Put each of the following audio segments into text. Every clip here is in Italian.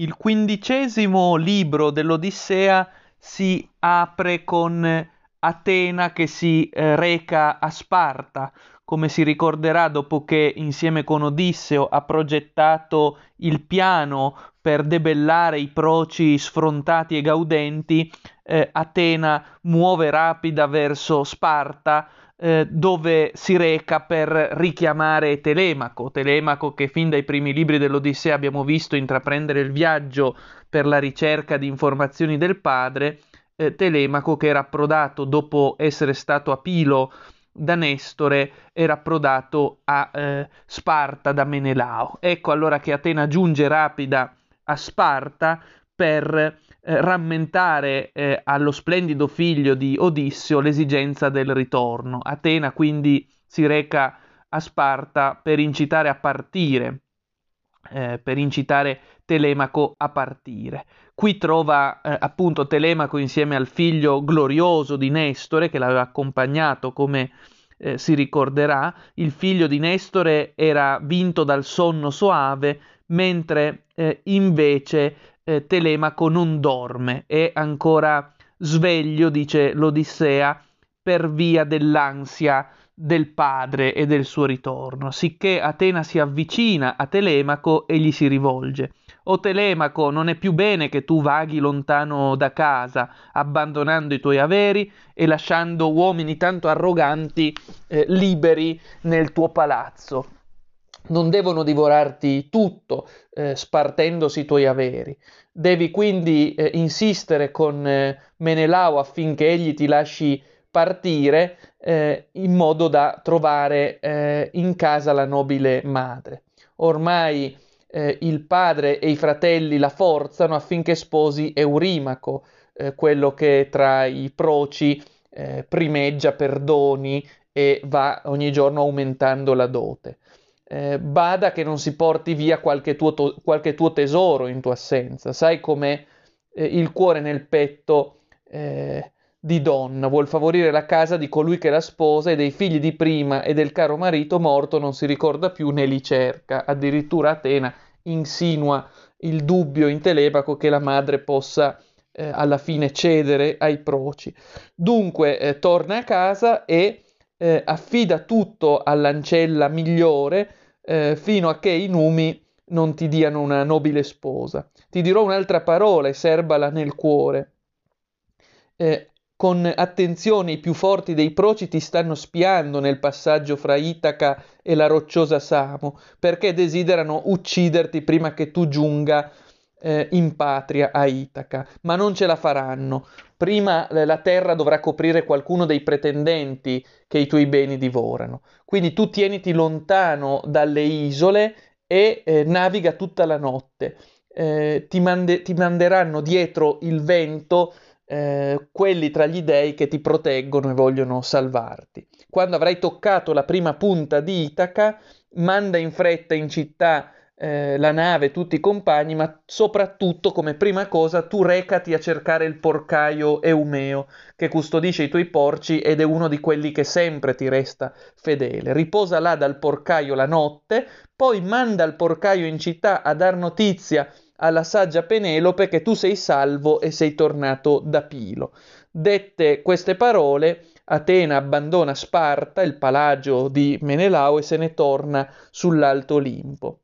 Il quindicesimo libro dell'Odissea si apre con Atena che si eh, reca a Sparta, come si ricorderà dopo che insieme con Odisseo ha progettato il piano per debellare i proci sfrontati e gaudenti, eh, Atena muove rapida verso Sparta, eh, dove si reca per richiamare Telemaco, Telemaco che fin dai primi libri dell'Odissea abbiamo visto intraprendere il viaggio per la ricerca di informazioni del padre, eh, Telemaco che era approdato dopo essere stato a Pilo da Nestore, era approdato a eh, Sparta da Menelao. Ecco allora che Atena giunge rapida a Sparta per eh, rammentare eh, allo splendido figlio di Odisseo l'esigenza del ritorno. Atena quindi si reca a Sparta per incitare a partire, eh, per incitare Telemaco a partire. Qui trova eh, appunto Telemaco insieme al figlio glorioso di Nestore che l'aveva accompagnato come eh, si ricorderà. Il figlio di Nestore era vinto dal sonno soave, mentre eh, invece eh, Telemaco non dorme, è ancora sveglio, dice l'Odissea, per via dell'ansia del padre e del suo ritorno, sicché Atena si avvicina a Telemaco e gli si rivolge. O Telemaco, non è più bene che tu vaghi lontano da casa, abbandonando i tuoi averi e lasciando uomini tanto arroganti eh, liberi nel tuo palazzo non devono divorarti tutto, eh, spartendosi i tuoi averi. Devi quindi eh, insistere con eh, Menelao affinché egli ti lasci partire eh, in modo da trovare eh, in casa la nobile madre. Ormai eh, il padre e i fratelli la forzano affinché sposi Eurimaco, quello che tra i proci primeggia per doni e va ogni giorno aumentando la dote eh, bada che non si porti via qualche tuo, to- qualche tuo tesoro in tua assenza. Sai come eh, il cuore nel petto eh, di donna vuol favorire la casa di colui che la sposa e dei figli di prima e del caro marito morto non si ricorda più né li cerca. Addirittura Atena insinua il dubbio in Telebaco che la madre possa eh, alla fine cedere ai proci. Dunque eh, torna a casa e eh, affida tutto all'ancella migliore eh, fino a che i numi non ti diano una nobile sposa. Ti dirò un'altra parola e serbala nel cuore. Eh, con attenzione i più forti dei proci ti stanno spiando nel passaggio fra Itaca e la rocciosa Samo, perché desiderano ucciderti prima che tu giunga eh, in patria a Itaca, ma non ce la faranno. Prima eh, la terra dovrà coprire qualcuno dei pretendenti che i tuoi beni divorano. Quindi tu tieniti lontano dalle isole e eh, naviga tutta la notte. Eh, ti, mande- ti, manderanno dietro il vento eh, quelli tra gli dei che ti proteggono e vogliono salvarti. Quando avrai toccato la prima punta di Itaca, manda in fretta in città eh, la nave, tutti i compagni, ma soprattutto come prima cosa tu recati a cercare il porcaio Eumeo che custodisce i tuoi porci ed è uno di quelli che sempre ti resta fedele. Riposa là dal porcaio la notte, poi manda il porcaio in città a dar notizia alla saggia Penelope che tu sei salvo e sei tornato da Pilo. Dette queste parole, Atena abbandona Sparta, il palagio di Menelao, e se ne torna sull'alto Olimpo.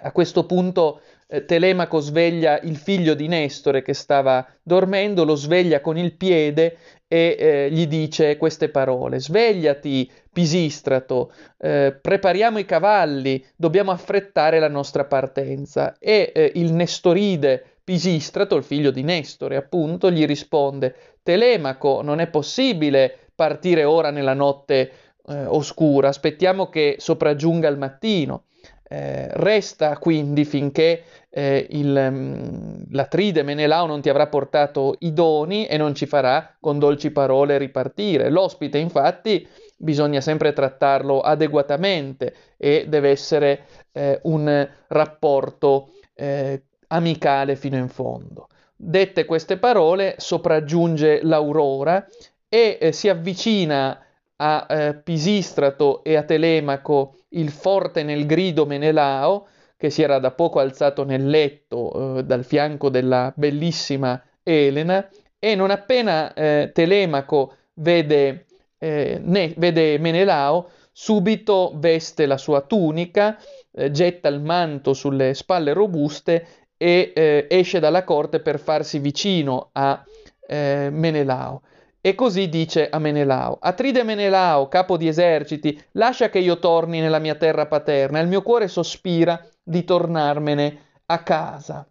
A questo punto eh, Telemaco sveglia il figlio di Nestore che stava dormendo, lo sveglia con il piede e eh, gli dice queste parole: Svegliati, Pisistrato, eh, prepariamo i cavalli, dobbiamo affrettare la nostra partenza. E eh, il Nestoride Pisistrato, il figlio di Nestore, appunto, gli risponde: Telemaco, non è possibile partire ora nella notte eh, oscura, aspettiamo che sopraggiunga il mattino. Eh, resta quindi finché eh, il, mm, l'atride Menelao non ti avrà portato i doni e non ci farà con dolci parole ripartire. L'ospite infatti bisogna sempre trattarlo adeguatamente e deve essere eh, un rapporto eh, amicale fino in fondo. Dette queste parole sopraggiunge l'Aurora e eh, si avvicina a eh, Pisistrato e a Telemaco il forte nel grido Menelao, che si era da poco alzato nel letto eh, dal fianco della bellissima Elena e non appena eh, Telemaco vede, eh, ne, vede, Menelao, subito veste la sua tunica, eh, getta il manto sulle spalle robuste e eh, esce dalla corte per farsi vicino a Menelao. E così dice a Menelao, Atride Menelao, capo di eserciti, lascia che io torni nella mia terra paterna, il mio cuore sospira di tornarmene a casa.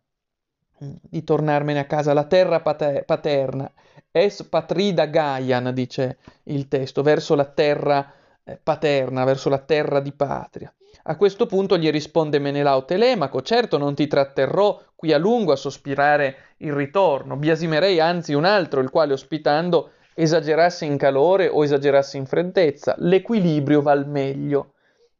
Di tornarmene a casa, la terra pater- paterna. Es patrida Gaian, dice il testo, verso la terra eh, paterna, verso la terra di patria. A questo punto gli risponde Menelao Telemaco, certo non ti tratterrò qui a lungo a sospirare il ritorno, biasimerei anzi un altro, il quale ospitando esagerasse in calore o esagerasse in freddezza, l'equilibrio va al meglio.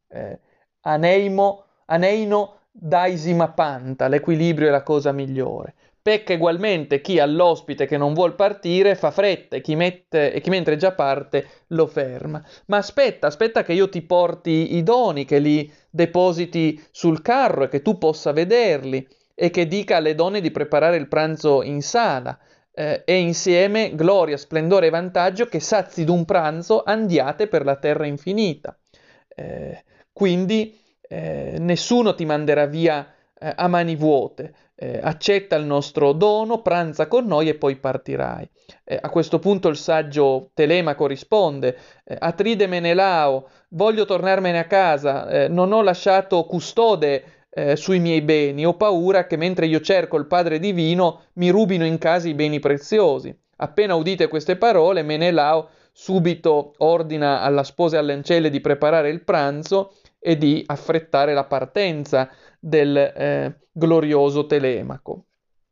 Eh, aneimo, aneino daisima panta, l'equilibrio è la cosa migliore. Pecca ugualmente chi all'ospite che non vuol partire fa fretta e chi, mette, e chi mentre già parte lo ferma. Ma aspetta, aspetta che io ti porti i doni, che li depositi sul carro e che tu possa vederli e che dica alle donne di preparare il pranzo in sala eh, e insieme gloria, splendore e vantaggio che sazi d'un pranzo andiate per la terra infinita. Eh, quindi eh, nessuno ti manderà via eh, a mani vuote, eh, accetta il nostro dono, pranza con noi e poi partirai. Eh, a questo punto il saggio Telemaco risponde, Atride Menelao, voglio tornarmene a casa, non ho lasciato custode eh, sui miei beni, ho paura che mentre io cerco il Padre Divino mi rubino in casa i beni preziosi. Appena udite queste parole, Menelao subito ordina alla sposa e alle ancelle di preparare il pranzo e di affrettare la partenza del eh, glorioso Telemaco.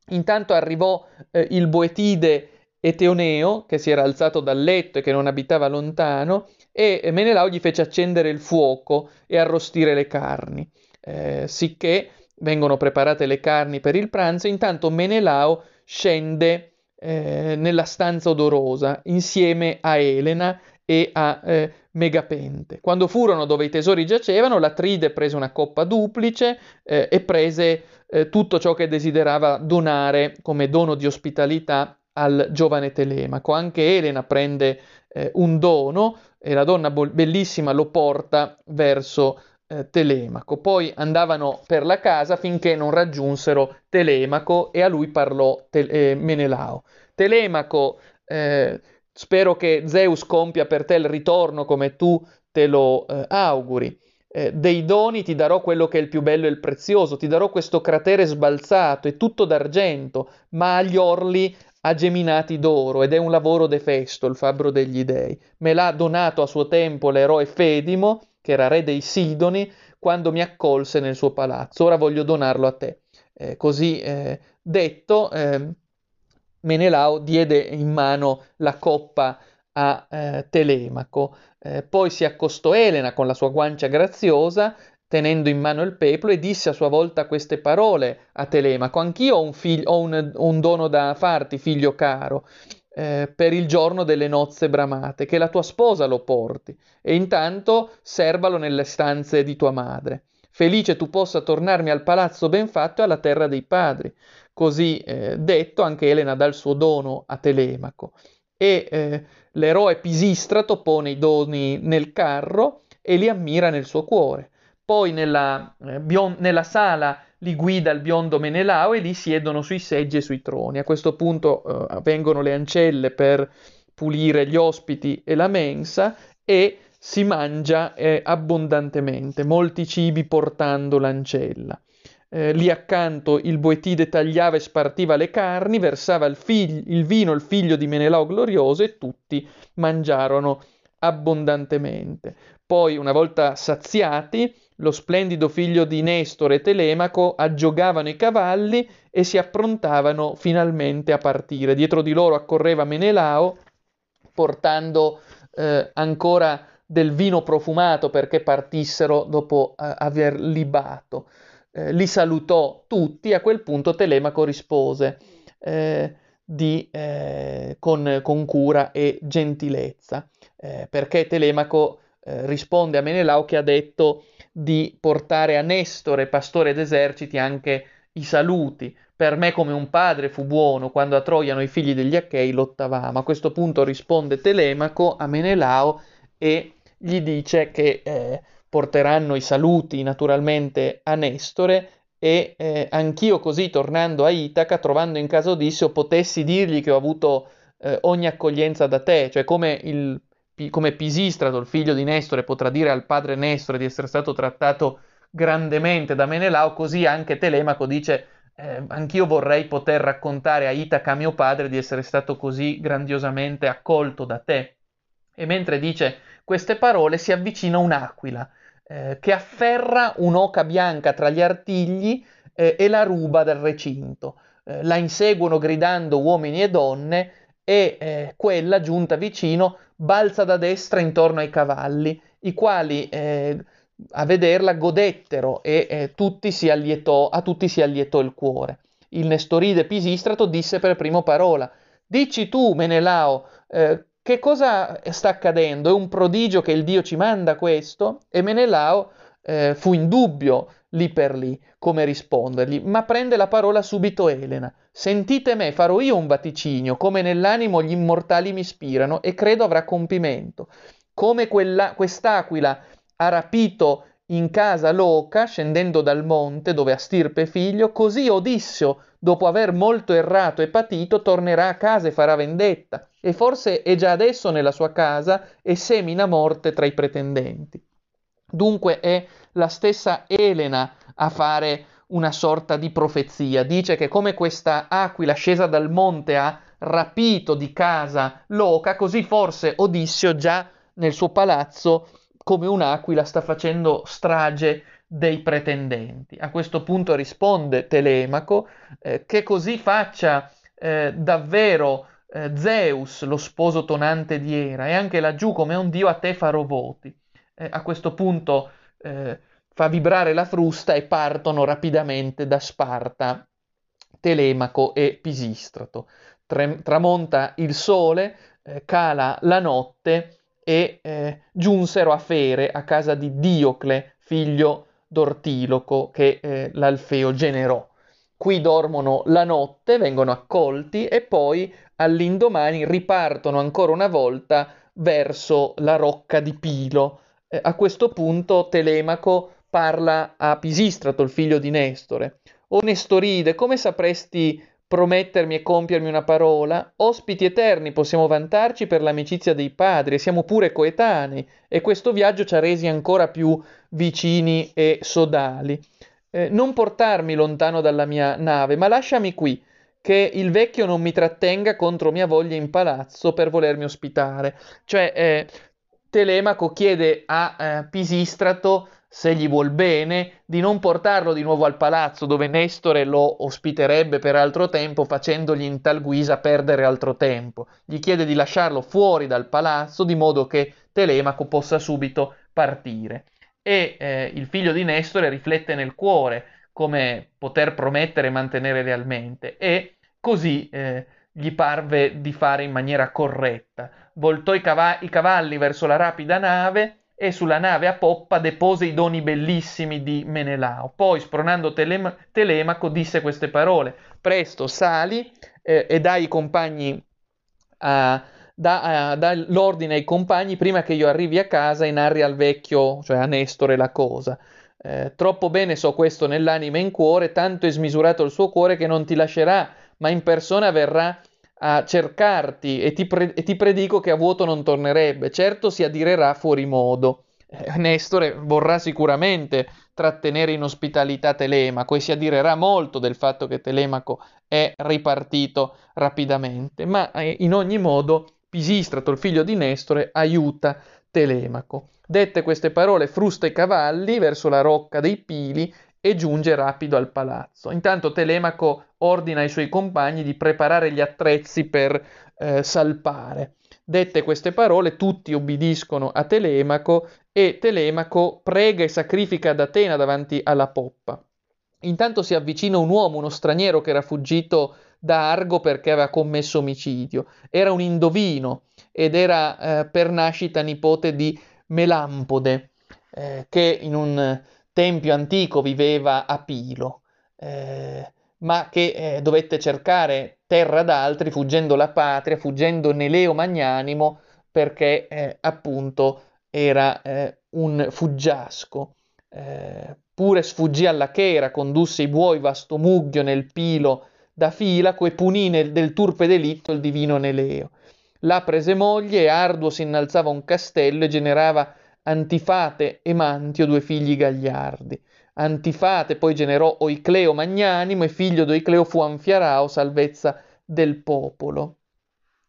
Intanto arrivò eh, il Boetide Eteoneo, che si era alzato dal letto e che non abitava lontano, e Menelao gli fece accendere il fuoco e arrostire le carni eh, sicché vengono preparate le carni per il pranzo, intanto Menelao scende eh, nella stanza odorosa insieme a Elena e a eh, Megapente. Quando furono dove i tesori giacevano, l'Atride prese una coppa duplice eh, e prese eh, tutto ciò che desiderava donare come dono di ospitalità al giovane Telemaco. Anche Elena prende eh, un dono e la donna bo- bellissima lo porta verso eh, Telemaco. Poi andavano per la casa finché non raggiunsero Telemaco e a lui parlò te- eh, Menelao. Telemaco, eh, spero che Zeus compia per te il ritorno come tu te lo eh, auguri. Eh, dei doni ti darò quello che è il più bello e il prezioso, ti darò questo cratere sbalzato e tutto d'argento, ma agli orli ha geminati d'oro ed è un lavoro defesto il fabbro degli dei. Me l'ha donato a suo tempo l'eroe Fedimo che era re dei Sidoni, quando mi accolse nel suo palazzo. Ora voglio donarlo a te. Eh, così eh, detto, eh, Menelao diede in mano la coppa a eh, Telemaco. Eh, poi si accostò Elena con la sua guancia graziosa, tenendo in mano il peplo, e disse a sua volta queste parole a Telemaco: Anch'io ho un, figlio, ho un, un dono da farti, figlio caro eh, per il giorno delle nozze bramate, che la tua sposa lo porti, e intanto serbalo nelle stanze di tua madre. Felice tu possa tornarmi al palazzo ben fatto e alla terra dei padri. Così eh, detto, anche Elena dà il suo dono a Telemaco. E eh, l'eroe Pisistrato pone i doni nel carro e li ammira nel suo cuore. Poi nella, eh, bion- nella sala li guida il biondo Menelao e lì siedono sui seggi e sui troni. A questo punto eh, vengono le ancelle per pulire gli ospiti e la mensa e si mangia eh, abbondantemente, molti cibi portando l'ancella. Eh, lì accanto il Boetide tagliava e spartiva le carni, versava il, fig- il vino il figlio di Menelao glorioso e tutti mangiarono abbondantemente. Poi, una volta saziati, lo splendido figlio di Nestore e Telemaco aggiogavano i cavalli e si approntavano finalmente a partire. Dietro di loro accorreva Menelao portando eh, ancora del vino profumato perché partissero dopo eh, aver libato. Eh, li salutò tutti, a quel punto Telemaco rispose eh, di, eh, con, con, cura e gentilezza, eh, perché Telemaco eh, risponde a Menelao che ha detto di portare a Nestore, pastore d'eserciti, anche i saluti. Per me come un padre fu buono, quando a Troia noi figli degli Achei lottavamo. A questo punto risponde Telemaco a Menelao e gli dice che eh, porteranno i saluti naturalmente a Nestore e eh, anch'io così tornando a Itaca, trovando in casa Odisseo, potessi dirgli che ho avuto eh, ogni accoglienza da te, cioè come, il, come Pisistrato, il figlio di Nestore, potrà dire al padre Nestore di essere stato trattato grandemente da Menelao, così anche Telemaco dice eh, anch'io vorrei poter raccontare a Itaca, mio padre, di essere stato così grandiosamente accolto da te. E mentre dice queste parole si avvicina un'aquila eh, che afferra un'oca bianca tra gli artigli eh, e la ruba dal recinto. Eh, la inseguono gridando uomini e donne e eh, quella, giunta vicino, balza da destra intorno ai cavalli, i quali eh, a vederla godettero e tutti allietò, a tutti si allietò il cuore. Il Nestoride Pisistrato disse per primo parola, Dici tu, Menelao, eh, che cosa sta accadendo? È un prodigio che il Dio ci manda questo? E Menelao eh, fu in dubbio lì per lì come rispondergli, ma prende la parola subito Elena. Sentite me, farò io un vaticinio, come nell'animo gli immortali mi ispirano, e credo avrà compimento. Come quella, quest'aquila ha rapito in casa Loca, scendendo dal monte dove ha stirpe figlio, così Odisseo, dopo aver molto errato e patito, tornerà a casa e farà vendetta, e forse è già adesso nella sua casa e semina morte tra i pretendenti. Dunque è la stessa Elena a fare una sorta di profezia. Dice che come questa aquila scesa dal monte ha rapito di casa Loca, così forse Odisseo già nel suo palazzo come un'aquila sta facendo strage dei pretendenti. A questo punto risponde Telemaco eh, che così faccia eh, davvero eh, Zeus, lo sposo tonante di Era, e anche laggiù come un dio a te farò voti. Eh, a questo punto eh, fa vibrare la frusta e partono rapidamente da Sparta Telemaco e Pisistrato. Tre- tramonta il sole, eh, cala la notte e eh, giunsero a Fere, a casa di Diocle, figlio d'Ortiloco, che eh, l'Alfeo generò. Qui dormono la notte, vengono accolti e poi all'indomani ripartono ancora una volta verso la rocca di Pilo. Eh, a questo punto Telemaco parla a Pisistrato, il figlio di Nestore. O Nestoride, come sapresti promettermi e compiermi una parola, ospiti eterni possiamo vantarci per l'amicizia dei padri, e siamo pure coetanei, e questo viaggio ci ha resi ancora più vicini e sodali. Eh, non portarmi lontano dalla mia nave, ma lasciami qui, che il vecchio non mi trattenga contro mia voglia in palazzo per volermi ospitare. Cioè, eh, Telemaco chiede a eh, Pisistrato se gli vuol bene, di non portarlo di nuovo al palazzo dove Nestore lo ospiterebbe per altro tempo, facendogli in tal guisa perdere altro tempo. Gli chiede di lasciarlo fuori dal palazzo di modo che Telemaco possa subito partire. E eh, il figlio di Nestore riflette nel cuore come poter promettere e mantenere realmente e così eh, gli parve di fare in maniera corretta. Voltò i, cav- i cavalli verso la rapida nave e sulla nave a poppa depose i doni bellissimi di Menelao. Poi, spronando Telem- Telemaco, disse queste parole: Presto, sali eh, e dai compagni a. Da, da, l'ordine ai compagni prima che io arrivi a casa e narri al vecchio, cioè a Nestore, la cosa. Eh, troppo bene so questo nell'anima e in cuore, tanto è smisurato il suo cuore che non ti lascerà, ma in persona verrà a cercarti e ti, pre- e ti, predico che a vuoto non tornerebbe. Certo si adirerà fuori modo. Eh, Nestore vorrà sicuramente trattenere in ospitalità Telemaco e si adirerà molto del fatto che Telemaco è ripartito rapidamente, ma eh, in ogni modo Pisistrato, il figlio di Nestore, aiuta Telemaco. Dette queste parole, frusta i cavalli verso la rocca dei Pili e giunge rapido al palazzo. Intanto Telemaco ordina ai suoi compagni di preparare gli attrezzi per eh, salpare. Dette queste parole, tutti obbediscono a Telemaco e Telemaco prega e sacrifica ad Atena davanti alla poppa. Intanto si avvicina un uomo, uno straniero che era fuggito da Argo perché aveva commesso omicidio. Era un indovino ed era eh, per nascita nipote di Melampode, eh, che in un tempio antico viveva a Pilo, eh, ma che eh, dovette cercare terra d'altri fuggendo la patria, fuggendo Neleo Magnanimo, perché eh, appunto era eh, un fuggiasco. Eh, pure sfuggì alla chera, condusse i buoi vasto muggio nel pilo da fila, que punì nel, del turpe delitto il divino Neleo. Là prese moglie e arduo si innalzava un castello e generava Antifate e Mantio, due figli gagliardi. Antifate poi generò Oicleo magnanimo e figlio d'Oicleo fu Anfiarao, salvezza del popolo.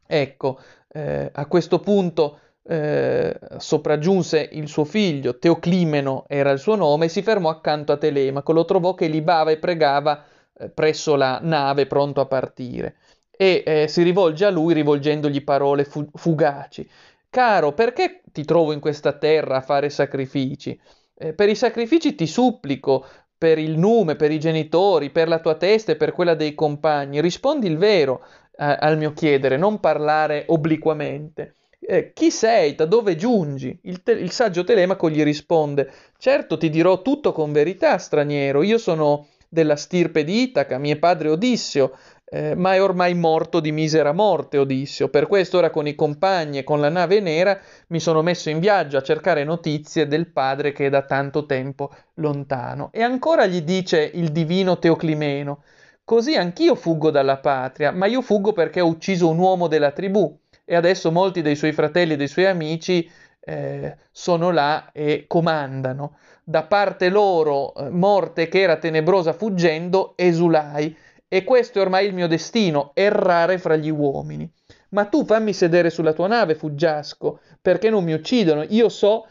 Ecco, eh, a questo punto eh, sopraggiunse il suo figlio, Teoclimeno era il suo nome, e si fermò accanto a Telemaco, lo trovò che libava e pregava eh, presso la nave pronto a partire e eh, si rivolge a lui rivolgendogli parole fu- fugaci. Caro, perché ti trovo in questa terra a fare sacrifici? Eh, per i sacrifici ti supplico, per il nume, per i genitori, per la tua testa e per quella dei compagni. Rispondi il vero eh, al mio chiedere, non parlare obliquamente. Eh, chi sei? Da dove giungi? Il, te- il, saggio Telemaco gli risponde: Certo, ti dirò tutto con verità, straniero. Io sono della stirpe di Itaca, mio padre Odisseo, eh, ma è ormai morto di misera morte Odisseo. Per questo ora con i compagni e con la nave nera mi sono messo in viaggio a cercare notizie del padre che è da tanto tempo lontano. E ancora gli dice il divino Teoclimeno: Così anch'io fuggo dalla patria, ma io fuggo perché ho ucciso un uomo della tribù e adesso molti dei suoi fratelli e dei suoi amici eh, sono là e comandano. Da parte loro, eh, morte che era tenebrosa fuggendo, esulai. E questo è ormai il mio destino, errare fra gli uomini. Ma tu fammi sedere sulla tua nave, fuggiasco, perché non mi uccidono. Io so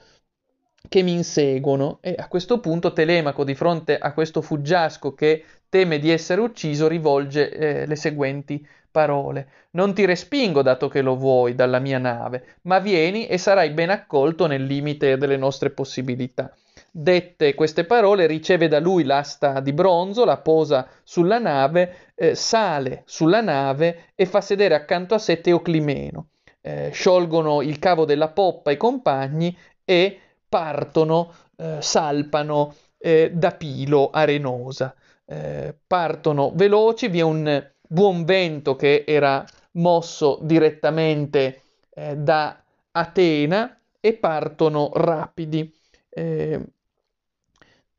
che mi inseguono. E a questo punto Telemaco, di fronte a questo fuggiasco che teme di essere ucciso, rivolge eh, le seguenti parole. Non ti respingo dato che lo vuoi dalla mia nave, ma vieni e sarai ben accolto nel limite delle nostre possibilità. Dette queste parole, riceve da lui l'asta di bronzo, la posa sulla nave, eh, sale sulla nave e fa sedere accanto a sé Teoclimeno. Eh, sciolgono il cavo della poppa i compagni e partono, eh, salpano eh, da Pilo arenosa. Eh, partono veloci, vi è un buon vento che era mosso direttamente eh, da Atena e partono rapidi. Eh,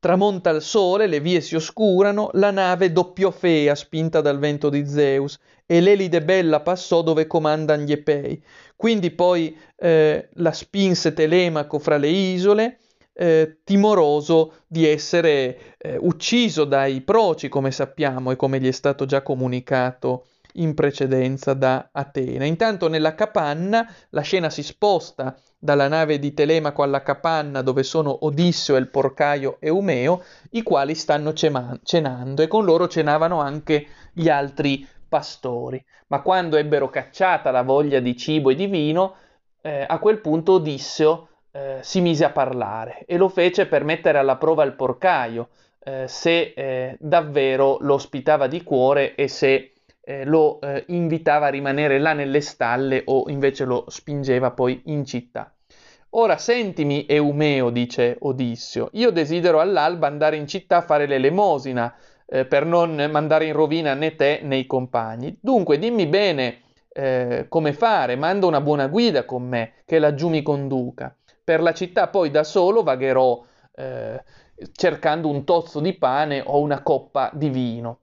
tramonta il sole, le vie si oscurano, la nave doppiò fea spinta dal vento di Zeus e l'elide bella passò dove comandano gli Epei. Quindi poi eh, la spinse Telemaco fra le isole, eh, timoroso di essere eh, ucciso dai proci, come sappiamo e come gli è stato già comunicato in precedenza da Atena. Intanto nella capanna la scena si sposta dalla nave di Telemaco alla capanna dove sono Odisseo e il porcaio Eumeo, i quali stanno cema- cenando e con loro cenavano anche gli altri pastori. Ma quando ebbero cacciata la voglia di cibo e di vino, eh, a quel punto Odisseo eh, si mise a parlare e lo fece per mettere alla prova il porcaio, eh, se eh, davvero lo ospitava di cuore e se eh, lo eh, invitava a rimanere là nelle stalle o invece lo spingeva poi in città. Ora sentimi, Eumeo, dice Odissio, io desidero all'alba andare in città a fare l'elemosina, eh, per non mandare in rovina né te né i compagni. Dunque dimmi bene eh, come fare, manda una buona guida con me, che laggiù mi conduca. Per la città poi da solo vagherò eh, cercando un tozzo di pane o una coppa di vino.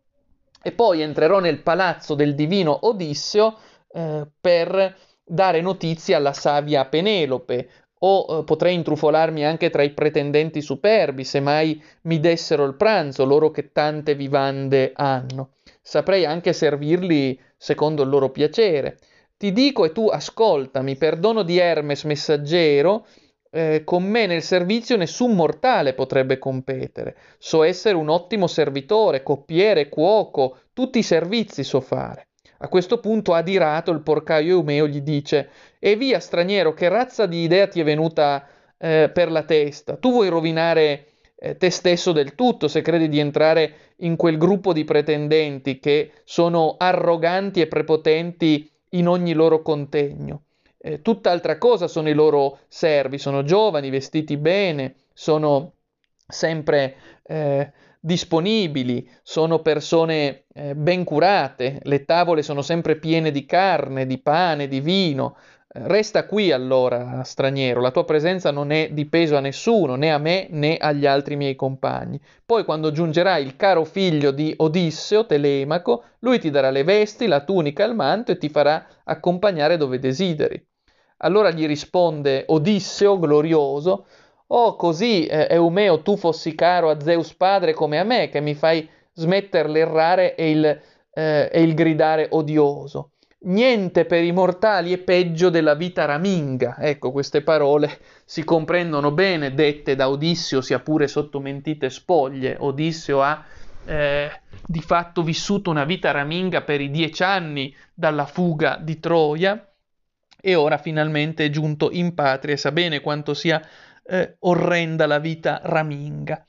E poi entrerò nel palazzo del divino Odisseo eh, per dare notizie alla savia Penelope, o eh, potrei intrufolarmi anche tra i pretendenti superbi, se mai mi dessero il pranzo, loro che tante vivande hanno. Saprei anche servirli secondo il loro piacere. Ti dico e tu ascoltami, per dono di Hermes messaggero, eh, con me nel servizio nessun mortale potrebbe competere. So essere un ottimo servitore, coppiere, cuoco, tutti i servizi so fare. A questo punto, adirato, il porcaio Eumeo gli dice: E via, straniero, che razza di idea ti è venuta eh, per la testa? Tu vuoi rovinare eh, te stesso del tutto se credi di entrare in quel gruppo di pretendenti che sono arroganti e prepotenti in ogni loro contegno. Eh, tutt'altra cosa sono i loro servi, sono giovani, vestiti bene, sono sempre eh, disponibili, sono persone eh, ben curate, le tavole sono sempre piene di carne, di pane, di vino. Eh, resta qui allora, straniero, la tua presenza non è di peso a nessuno, né a me né agli altri miei compagni. Poi quando giungerà il caro figlio di Odisseo, Telemaco, lui ti darà le vesti, la tunica il manto e ti farà accompagnare dove desideri. Allora gli risponde Odisseo, glorioso, Oh, così, eh, Eumeo, tu fossi caro a Zeus padre come a me, che mi fai smettere l'errare e il, eh, e il gridare odioso. Niente per i mortali è peggio della vita raminga. Ecco, queste parole si comprendono bene, dette da Odisseo, sia pure sotto mentite spoglie. Odisseo ha eh, di fatto vissuto una vita raminga per i dieci anni dalla fuga di Troia e ora finalmente è giunto in patria e sa bene quanto sia eh, orrenda la vita raminga.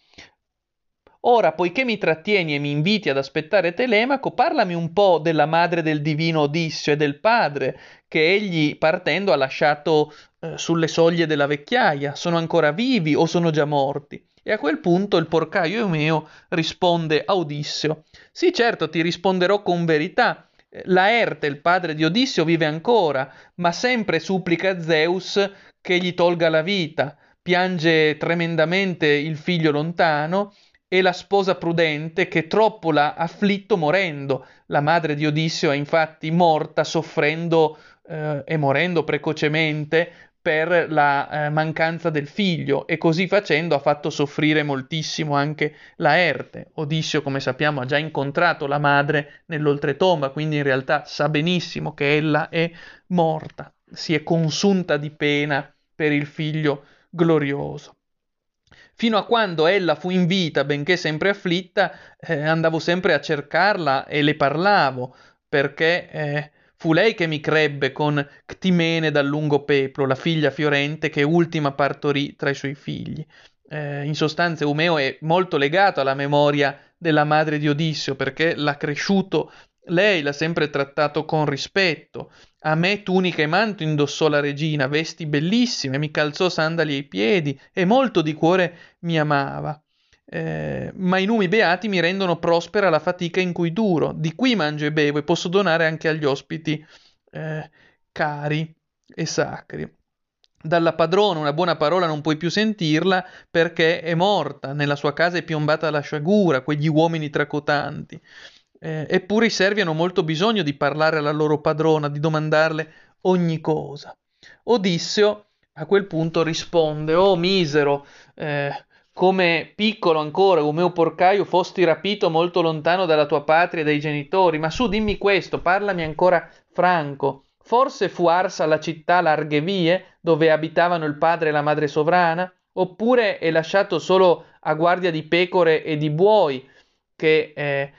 Ora, poiché mi trattieni e mi inviti ad aspettare Telemaco, parlami un po' della madre del divino Odisseo e del padre, che egli partendo ha lasciato eh, sulle soglie della vecchiaia. Sono ancora vivi o sono già morti? E a quel punto il porcaio Eumeo risponde a Odisseo: Sì, certo, ti risponderò con verità. Laerte, il padre di Odisseo, vive ancora, ma sempre supplica Zeus che gli tolga la vita piange tremendamente il figlio lontano e la sposa prudente che troppo l'ha afflitto morendo. La madre di Odisseo è infatti morta soffrendo eh, e morendo precocemente per la eh, mancanza del figlio e così facendo ha fatto soffrire moltissimo anche Laerte. Odisseo, come sappiamo, ha già incontrato la madre nell'oltretomba, quindi in realtà sa benissimo che ella è morta, si è consunta di pena per il figlio glorioso. Fino a quando ella fu in vita, benché sempre afflitta, eh, andavo sempre a cercarla e le parlavo, perché eh, fu lei che mi crebbe con Ctimene dal lungo peplo, la figlia fiorente che ultima partorì tra i suoi figli. Eh, in sostanza Eumeo è molto legato alla memoria della madre di Odisseo perché l'ha cresciuto lei, l'ha sempre trattato con rispetto, a me tunica e manto indossò la regina, vesti bellissime, mi calzò sandali ai piedi e molto di cuore mi amava. Eh, ma i numi beati mi rendono prospera la fatica in cui duro. Di qui mangio e bevo e posso donare anche agli ospiti eh, cari e sacri. Dalla padrona una buona parola non puoi più sentirla perché è morta, nella sua casa è piombata la sciagura, quegli uomini tracotanti. Eh, eppure i servi hanno molto bisogno di parlare alla loro padrona, di domandarle ogni cosa. Odisseo a quel punto risponde: Oh misero, eh, come piccolo ancora, un porcaio, fosti rapito molto lontano dalla tua patria e dai genitori. Ma su, dimmi questo, parlami ancora franco. Forse fu arsa la città larghe vie, dove abitavano il padre e la madre sovrana? Oppure è lasciato solo a guardia di pecore e di buoi, che eh,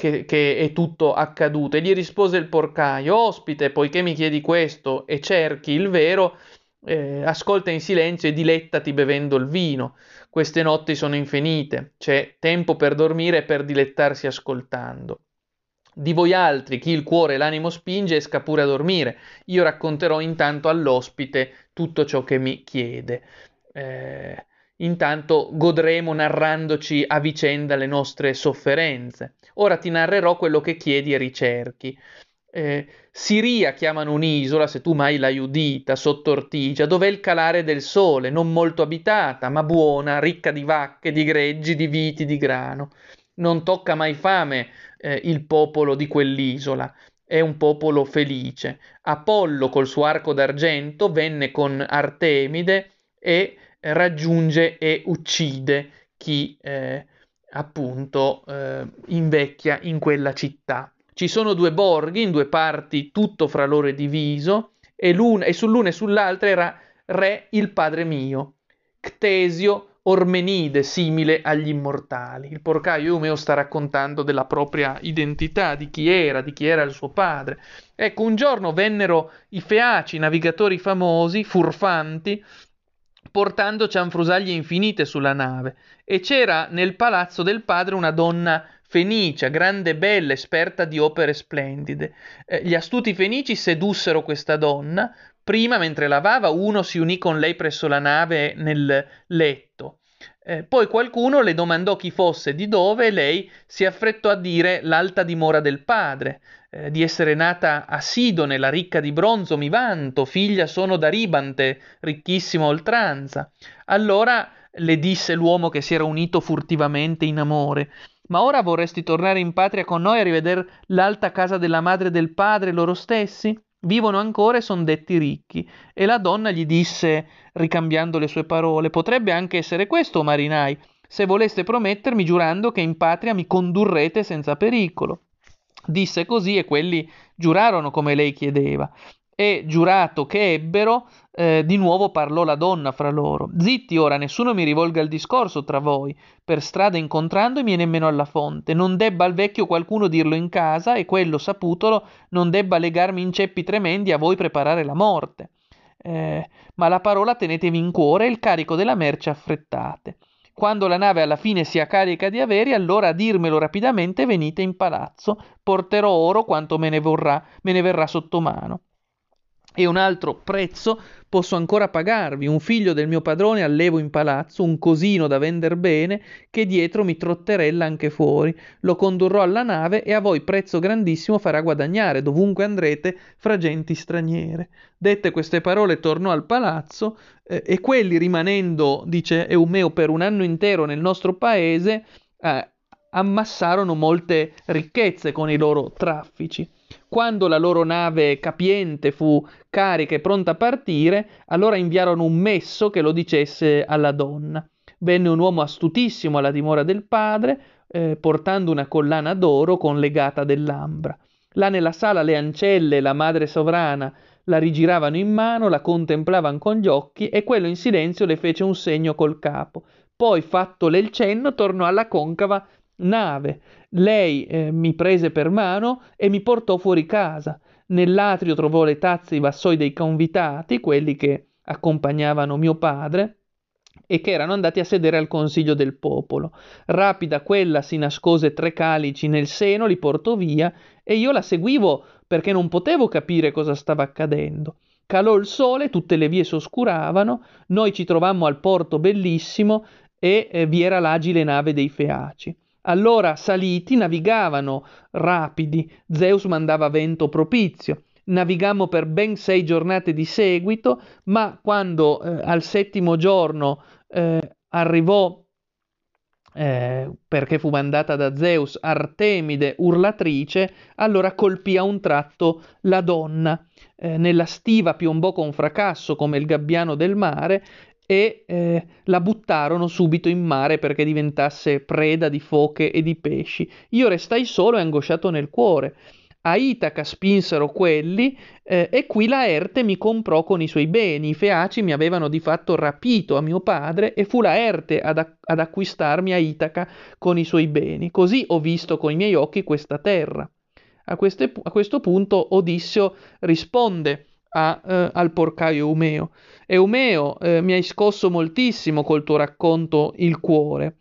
che, che, è tutto accaduto. E gli rispose il porcaio, ospite, poiché mi chiedi questo e cerchi il vero, eh, ascolta in silenzio e dilettati bevendo il vino. Queste notti sono infinite, c'è tempo per dormire e per dilettarsi ascoltando. Di voi altri, chi il cuore e l'animo spinge, esca pure a dormire. Io racconterò intanto all'ospite tutto ciò che mi chiede. Eh, intanto godremo narrandoci a vicenda le nostre sofferenze. Ora ti narrerò quello che chiedi e ricerchi. Eh, Siria chiamano un'isola, se tu mai l'hai udita, sotto Ortigia, dove è il calare del sole, non molto abitata, ma buona, ricca di vacche, di greggi, di viti, di grano. Non tocca mai fame eh, il popolo di quell'isola, è un popolo felice. Apollo col suo arco d'argento venne con Artemide e raggiunge e uccide chi eh, appunto eh, invecchia in quella città. Ci sono due borghi in due parti, tutto fra loro diviso, e, e sull'una e sull'altra era re il padre mio, Ctesio Ormenide, simile agli immortali. Il porcaio Eumeo sta raccontando della propria identità, di chi era, di chi era il suo padre. Ecco, un giorno vennero i Feaci, navigatori famosi, furfanti, portando cianfrusaglie infinite sulla nave, e c'era nel palazzo del padre una donna fenicia, grande e bella, esperta di opere splendide. Eh, gli astuti fenici sedussero questa donna, Prima, mentre lavava, uno si unì con lei presso la nave nel letto. Eh, poi qualcuno le domandò chi fosse, di dove, e lei si affrettò a dire l'alta dimora del padre, eh, di essere nata a Sidone, la ricca di bronzo, mi vanto, figlia sono da Ribante, ricchissima oltranza. Allora le disse l'uomo che si era unito furtivamente in amore, ma ora vorresti tornare in patria con noi a rivedere l'alta casa della madre e del padre loro stessi? Vivono ancora e son detti ricchi. E la donna gli disse, ricambiando le sue parole, potrebbe anche essere questo, marinai, se voleste promettermi giurando che in patria mi condurrete senza pericolo. Disse così e quelli giurarono come lei chiedeva e giurato che ebbero, eh, di nuovo parlò la donna fra loro. Zitti ora, nessuno mi rivolga il discorso tra voi, per strada incontrandomi e nemmeno alla fonte. Non debba al vecchio qualcuno dirlo in casa e quello saputolo non debba legarmi in ceppi tremendi a voi preparare la morte. Eh, ma la parola tenetevi in cuore e il carico della merce affrettate. Quando la nave alla fine sia carica di averi, allora dirmelo rapidamente venite in palazzo, porterò oro quanto me ne, vorrà, me ne verrà sotto mano e un altro prezzo posso ancora pagarvi. Un figlio del mio padrone allevo in palazzo, un cosino da vender bene, che dietro mi trotterella anche fuori. Lo condurrò alla nave e a voi prezzo grandissimo farà guadagnare, dovunque andrete, fra genti straniere. Dette queste parole tornò al palazzo eh, e quelli rimanendo, dice Eumeo, per un anno intero nel nostro paese, eh, ammassarono molte ricchezze con i loro traffici. Quando la loro nave capiente fu carica e pronta a partire, allora inviarono un messo che lo dicesse alla donna. Venne un uomo astutissimo alla dimora del padre, eh, portando una collana d'oro con legata dell'ambra. Là nella sala le ancelle e la madre sovrana la rigiravano in mano, la contemplavano con gli occhi e quello in silenzio le fece un segno col capo. Poi, fattole il cenno, tornò alla concava nave. Lei eh, mi prese per mano e mi portò fuori casa. Nell'atrio trovò le tazze e i vassoi dei convitati, quelli che accompagnavano mio padre, e che erano andati a sedere al consiglio del popolo. Rapida quella si nascose tre calici nel seno, li portò via, e io la seguivo perché non potevo capire cosa stava accadendo. Calò il sole, tutte le vie s'oscuravano, noi ci trovammo al porto bellissimo e eh, vi era l'agile nave dei Feaci. Allora saliti navigavano rapidi, Zeus mandava vento propizio. Navigammo per ben sei giornate di seguito, ma quando eh, al settimo giorno eh, arrivò, eh, perché fu mandata da Zeus, Artemide urlatrice, allora colpì a un tratto la donna. Eh, nella stiva piombò con fracasso come il gabbiano del mare e eh, la buttarono subito in mare perché diventasse preda di foche e di pesci. Io restai solo e angosciato nel cuore. A Itaca spinsero quelli eh, e qui Laerte mi comprò con i suoi beni. I Feaci mi avevano di fatto rapito a mio padre e fu Laerte ad, a- ad acquistarmi a Itaca con i suoi beni. Così ho visto con i miei occhi questa terra. A, queste, a questo punto Odisseo risponde a, eh, al porcaio Eumeo. Eumeo, eh, mi hai scosso moltissimo col tuo racconto il cuore,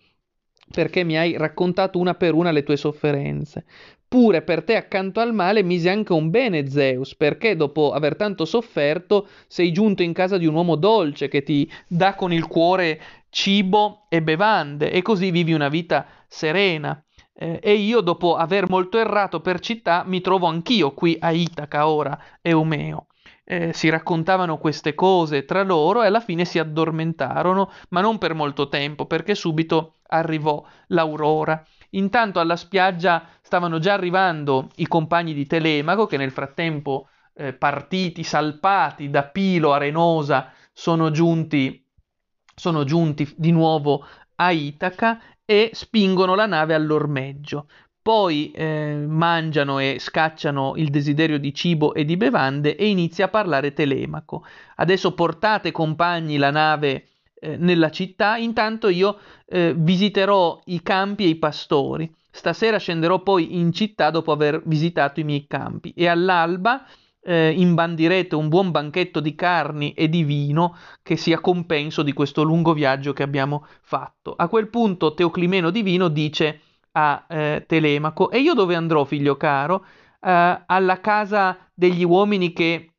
perché mi hai raccontato una per una le tue sofferenze. Pure per te accanto al male mise anche un bene Zeus, perché dopo aver tanto sofferto sei giunto in casa di un uomo dolce che ti dà con il cuore cibo e bevande e così vivi una vita serena. Eh, e io, dopo aver molto errato per città, mi trovo anch'io qui a Itaca ora, Eumeo eh, si raccontavano queste cose tra loro e alla fine si addormentarono, ma non per molto tempo, perché subito arrivò l'aurora. Intanto alla spiaggia stavano già arrivando i compagni di Telemaco, che nel frattempo, eh, partiti, salpati da Pilo Arenosa, sono giunti, sono giunti di nuovo a Itaca e spingono la nave all'ormeggio poi eh, mangiano e scacciano il desiderio di cibo e di bevande e inizia a parlare Telemaco. Adesso portate compagni la nave eh, nella città, intanto io eh, visiterò i campi e i pastori. Stasera scenderò poi in città dopo aver visitato i miei campi e all'alba eh, imbandirete un buon banchetto di carni e di vino che sia compenso di questo lungo viaggio che abbiamo fatto. A quel punto Teoclimeno Divino dice a eh, Telemaco. E io dove andrò, figlio caro? Eh, alla casa degli uomini che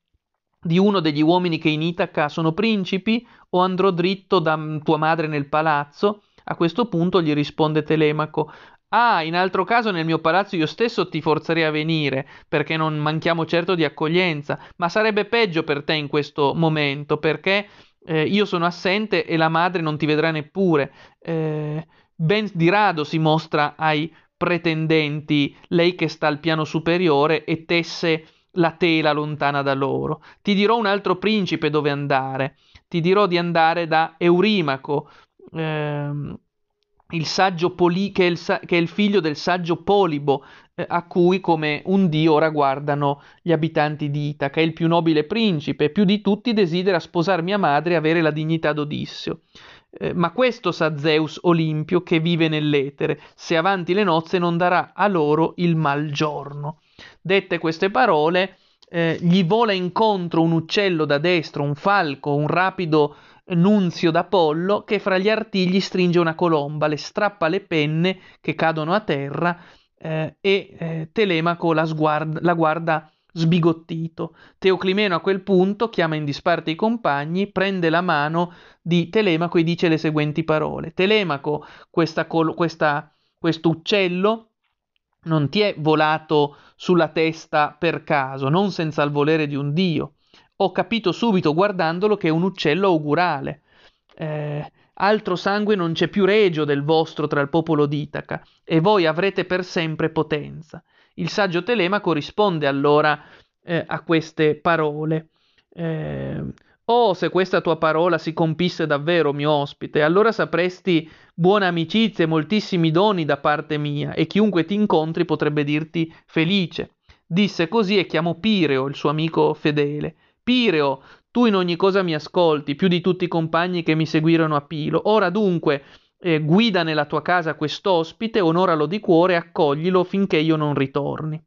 di uno degli uomini che in Itaca sono principi o andrò dritto da tua madre nel palazzo? A questo punto gli risponde Telemaco Ah, in altro caso nel mio palazzo io stesso ti forzerei a venire, perché non manchiamo certo di accoglienza, ma sarebbe peggio per te in questo momento, perché eh, io sono assente e la madre non ti vedrà neppure. Eh, ben di rado si mostra ai pretendenti lei che sta al piano superiore e tesse la tela lontana da loro. Ti dirò un altro principe dove andare. Ti dirò di andare da Eurimaco. Ehm, il saggio Poli, che, è il, che, è il, figlio del saggio Polibo, eh, a cui come un dio ora guardano gli abitanti di Itaca. È il più nobile principe, più di tutti desidera sposare mia madre e avere la dignità d'Odissio. Eh, ma questo sa Zeus Olimpio che vive nell'etere, se avanti le nozze non darà a loro il mal giorno. Dette queste parole, eh, gli vola incontro un uccello da destra, un falco, un rapido Nunzio d'Apollo che fra gli artigli stringe una colomba, le strappa le penne che cadono a terra eh, e eh, Telemaco la, sguarda, la guarda sbigottito. Teoclimeno a quel punto chiama in disparte i compagni, prende la mano di Telemaco e dice le seguenti parole. Telemaco, questo uccello non ti è volato sulla testa per caso, non senza il volere di un dio ho capito subito guardandolo che è un uccello augurale. Eh, altro sangue non c'è più regio del vostro tra il popolo d'Itaca, e voi avrete per sempre potenza. Il saggio Telemaco risponde allora eh, a queste parole. Eh, oh, se questa tua parola si compisse davvero, mio ospite, allora sapresti buona amicizia e moltissimi doni da parte mia, e chiunque ti incontri potrebbe dirti felice. Disse così e chiamò Pireo, il suo amico fedele. Pireo, tu in ogni cosa mi ascolti, più di tutti i compagni che mi seguirono a Pilo. Ora dunque, eh, guida nella tua casa quest'ospite, onoralo di cuore accoglilo finché io non ritorni.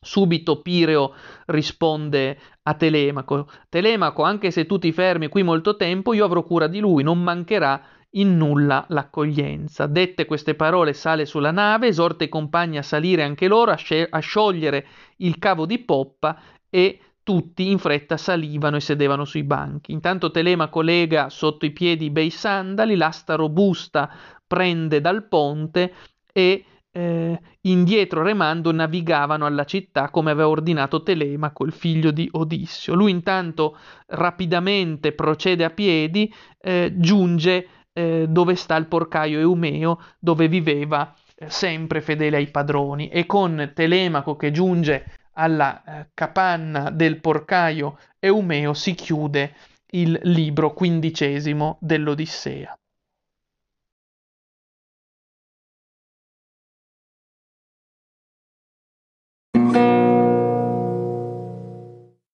Subito Pireo risponde a Telemaco: Telemaco, anche se tu ti fermi qui molto tempo, io avrò cura di lui, non mancherà in nulla l'accoglienza. Dette queste parole sale sulla nave, esorta i compagni a salire anche loro, a, sci- a sciogliere il cavo di poppa e tutti in fretta salivano e sedevano sui banchi. Intanto Telemaco lega sotto i piedi i bei sandali, l'asta robusta prende dal ponte e eh, indietro remando navigavano alla città come aveva ordinato Telemaco, il figlio di Odissio. Lui intanto rapidamente procede a piedi, eh, giunge eh, dove sta il porcaio Eumeo, dove viveva eh, sempre fedele ai padroni, e con Telemaco che giunge alla eh, capanna del porcaio Eumeo si chiude il libro quindicesimo dell'Odissea.